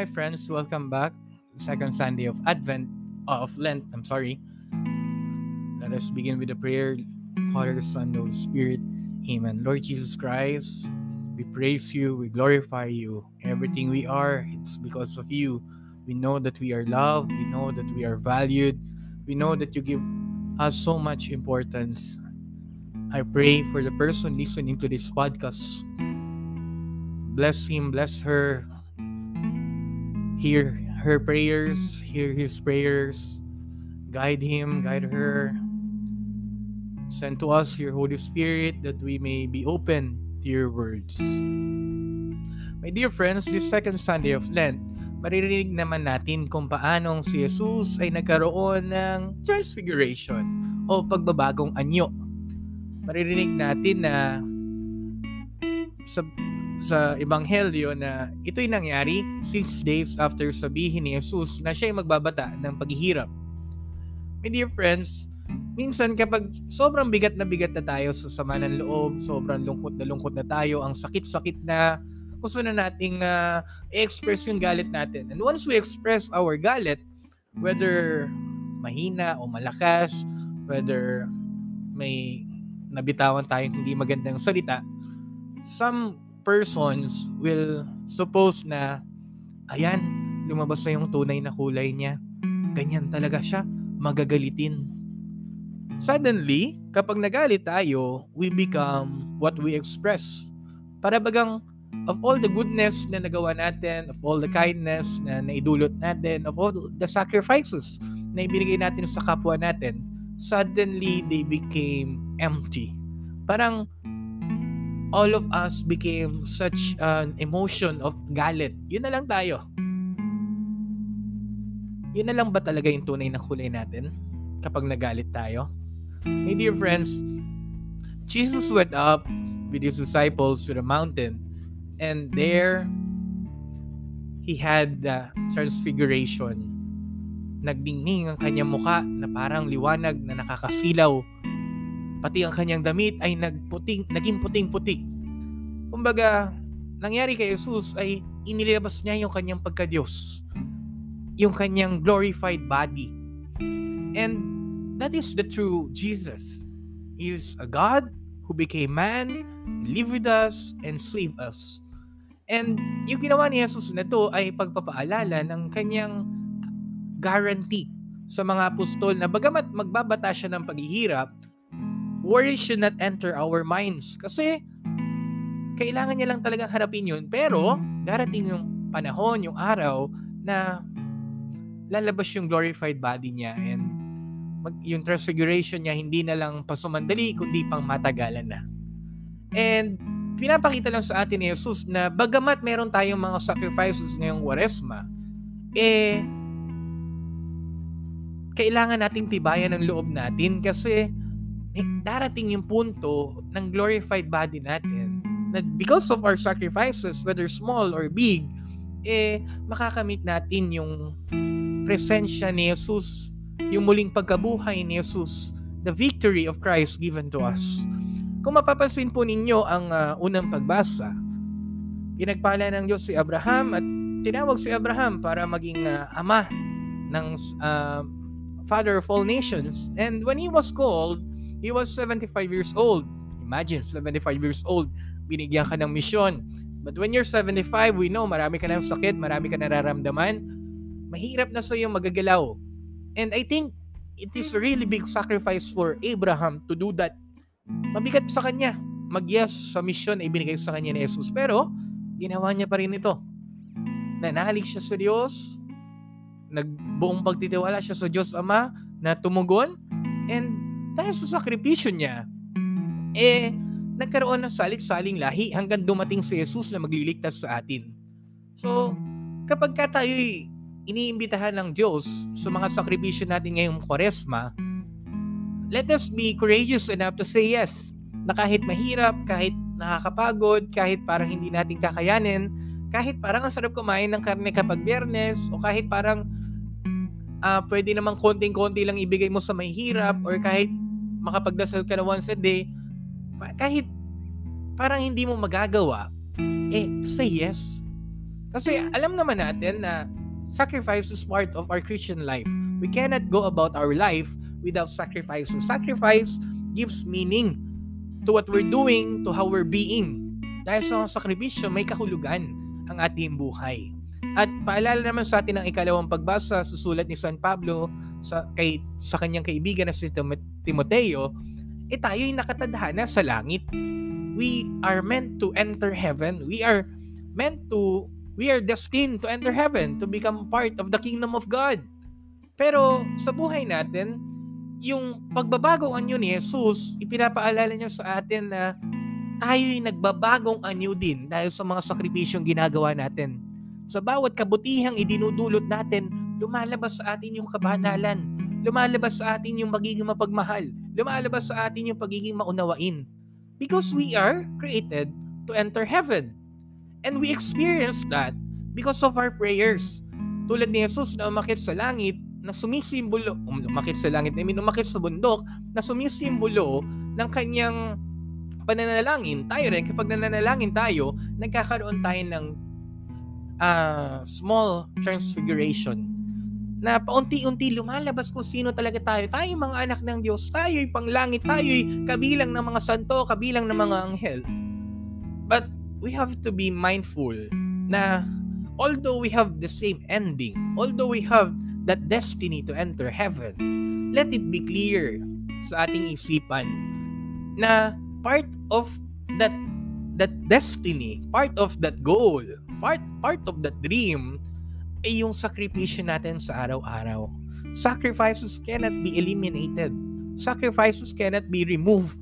Hi friends, welcome back. Second Sunday of Advent, of Lent, I'm sorry. Let us begin with a prayer. Father, Son, Holy Spirit. Amen. Lord Jesus Christ, we praise you, we glorify you. Everything we are, it's because of you. We know that we are loved, we know that we are valued, we know that you give us so much importance. I pray for the person listening to this podcast. Bless him, bless her, hear her prayers, hear his prayers, guide him, guide her. Send to us your Holy Spirit that we may be open to your words. My dear friends, this second Sunday of Lent, maririnig naman natin kung paanong si Jesus ay nagkaroon ng transfiguration o pagbabagong anyo. Maririnig natin na sa sa Ebanghelyo na ito'y nangyari six days after sabihin ni Jesus na siya'y magbabata ng paghihirap. My dear friends, minsan kapag sobrang bigat na bigat na tayo sa sama ng loob, sobrang lungkot na lungkot na tayo, ang sakit-sakit na, gusto na nating uh, i-express yung galit natin. And once we express our galit, whether mahina o malakas, whether may nabitawan tayong hindi magandang salita, some persons will suppose na ayan, lumabas na yung tunay na kulay niya. Ganyan talaga siya, magagalitin. Suddenly, kapag nagalit tayo, we become what we express. Para bagang of all the goodness na nagawa natin, of all the kindness na naidulot natin, of all the sacrifices na ibinigay natin sa kapwa natin, suddenly they became empty. Parang all of us became such an emotion of galit. Yun na lang tayo. Yun na lang ba talaga yung tunay na kulay natin kapag nagalit tayo? My dear friends, Jesus went up with his disciples to the mountain and there he had the transfiguration. Nagdingning ang kanyang muka na parang liwanag na nakakasilaw pati ang kanyang damit ay nagputing, naging puting-puti. Kumbaga, nangyari kay Jesus ay inilabas niya yung kanyang pagka-Diyos. Yung kanyang glorified body. And that is the true Jesus. He is a God who became man, live with us, and save us. And yung ginawa ni Jesus na to ay pagpapaalala ng kanyang guarantee sa mga apostol na bagamat magbabata siya ng paghihirap, worry should not enter our minds. Kasi, kailangan niya lang talagang harapin yun. Pero, darating yung panahon, yung araw, na lalabas yung glorified body niya and mag, yung transfiguration niya hindi na lang pasumandali kundi pang matagalan na. And pinapakita lang sa atin ni Jesus na bagamat meron tayong mga sacrifices ngayong Waresma, eh kailangan nating tibayan ng loob natin kasi darating yung punto ng glorified body natin na because of our sacrifices, whether small or big, eh, makakamit natin yung presensya ni Jesus, yung muling pagkabuhay ni Jesus, the victory of Christ given to us. Kung mapapansin po ninyo ang uh, unang pagbasa, pinagpala ng Diyos si Abraham at tinawag si Abraham para maging uh, ama ng uh, father of all nations. And when he was called, He was 75 years old. Imagine, 75 years old, binigyan ka ng misyon. But when you're 75, we know marami ka ng sakit, marami ka nararamdaman, mahirap na sa iyo magagalaw. And I think it is really big sacrifice for Abraham to do that. Mabigat sa kanya. Mag-yes sa misyon na ibinigay sa kanya ni Jesus. Pero, ginawa niya pa rin ito. Nanalig siya sa Diyos, nagbuong pagtitiwala siya sa Diyos Ama na tumugon, and dahil sa sakripisyo niya, eh, nagkaroon ng salit-saling lahi hanggang dumating si Jesus na magliligtas sa atin. So, kapag ka tayo iniimbitahan ng Diyos sa mga sakripisyo natin ngayong kwaresma, let us be courageous enough to say yes. Na kahit mahirap, kahit nakakapagod, kahit parang hindi natin kakayanin, kahit parang ang sarap kumain ng karne kapag biyernes, o kahit parang uh, pwede namang konting-konti lang ibigay mo sa may hirap or kahit makapagdasal ka na once a day, kahit parang hindi mo magagawa, eh, say yes. Kasi alam naman natin na sacrifice is part of our Christian life. We cannot go about our life without sacrifice. Sacrifice gives meaning to what we're doing, to how we're being. Dahil sa sakripisyo, may kahulugan ang ating buhay. At paalala naman sa atin ng ikalawang pagbasa sa sulat ni San Pablo sa, kay, sa kanyang kaibigan na si Timoteo, eh tayo'y nakatadhana sa langit. We are meant to enter heaven. We are meant to, we are destined to enter heaven, to become part of the kingdom of God. Pero sa buhay natin, yung pagbabagong anyo ni Jesus, ipinapaalala niya sa atin na tayo'y nagbabagong anyo din dahil sa mga sakripisyong ginagawa natin. Sa bawat kabutihang idinudulot natin, lumalabas sa atin yung kabanalan, lumalabas sa atin yung magiging mapagmahal, lumalabas sa atin yung pagiging maunawain. Because we are created to enter heaven. And we experience that because of our prayers. Tulad ni Jesus na umakit sa langit, na sumisimbolo, um, umakit sa langit, I mean, umakit sa bundok, na sumisimbolo ng kanyang pananalangin. Tayo rin, kapag nananalangin tayo, nagkakaroon tayo ng uh, small transfiguration na paunti-unti lumalabas kung sino talaga tayo. Tayo mga anak ng Diyos. Tayo'y panglangit. Tayo'y kabilang ng mga santo, kabilang ng mga anghel. But we have to be mindful na although we have the same ending, although we have that destiny to enter heaven, let it be clear sa ating isipan na part of that that destiny, part of that goal, part part of that dream ay yung sakripisyo natin sa araw-araw. Sacrifices cannot be eliminated. Sacrifices cannot be removed.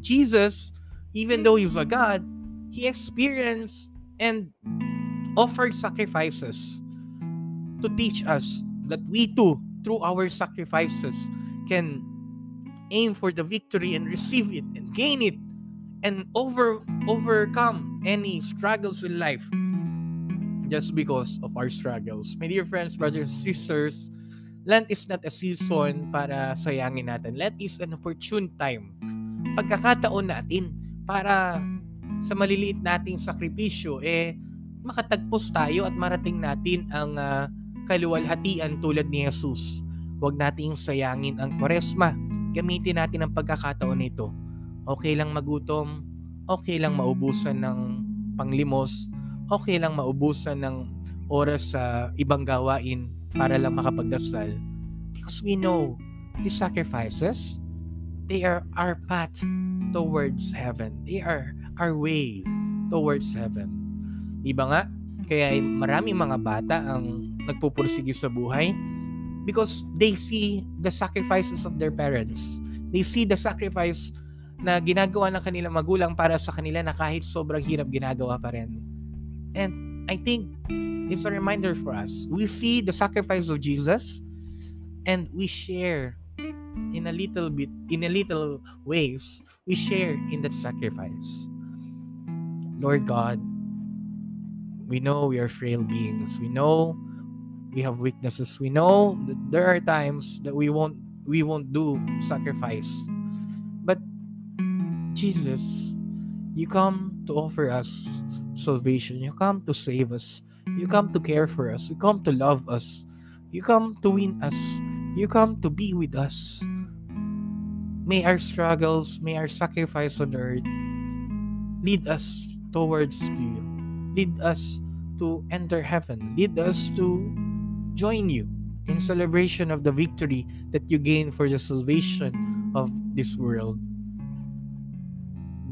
Jesus, even though he's a God, he experienced and offered sacrifices to teach us that we too, through our sacrifices, can aim for the victory and receive it and gain it and over overcome any struggles in life just because of our struggles. My dear friends, brothers and sisters, Lent is not a season para sayangin natin. Lent is an opportune time. Pagkakataon natin para sa maliliit nating sakripisyo, eh, makatagpos tayo at marating natin ang uh, kaluwalhatian tulad ni Jesus. Huwag nating sayangin ang kwaresma. Gamitin natin ang pagkakataon nito. Okay lang magutom, okay lang maubusan ng panglimos, okay lang maubusan ng oras sa ibang gawain para lang makapagdasal. Because we know these sacrifices, they are our path towards heaven. They are our way towards heaven. Diba nga? Kaya maraming mga bata ang nagpupursige sa buhay because they see the sacrifices of their parents. They see the sacrifice na ginagawa ng kanilang magulang para sa kanila na kahit sobrang hirap ginagawa pa rin. And I think it's a reminder for us. We see the sacrifice of Jesus and we share in a little bit, in a little ways, we share in that sacrifice. Lord God, we know we are frail beings. We know we have weaknesses. We know that there are times that we won't we won't do sacrifice. Jesus, you come to offer us salvation. You come to save us. You come to care for us. You come to love us. You come to win us. You come to be with us. May our struggles, may our sacrifice on earth lead us towards you. Lead us to enter heaven. Lead us to join you in celebration of the victory that you gain for the salvation of this world.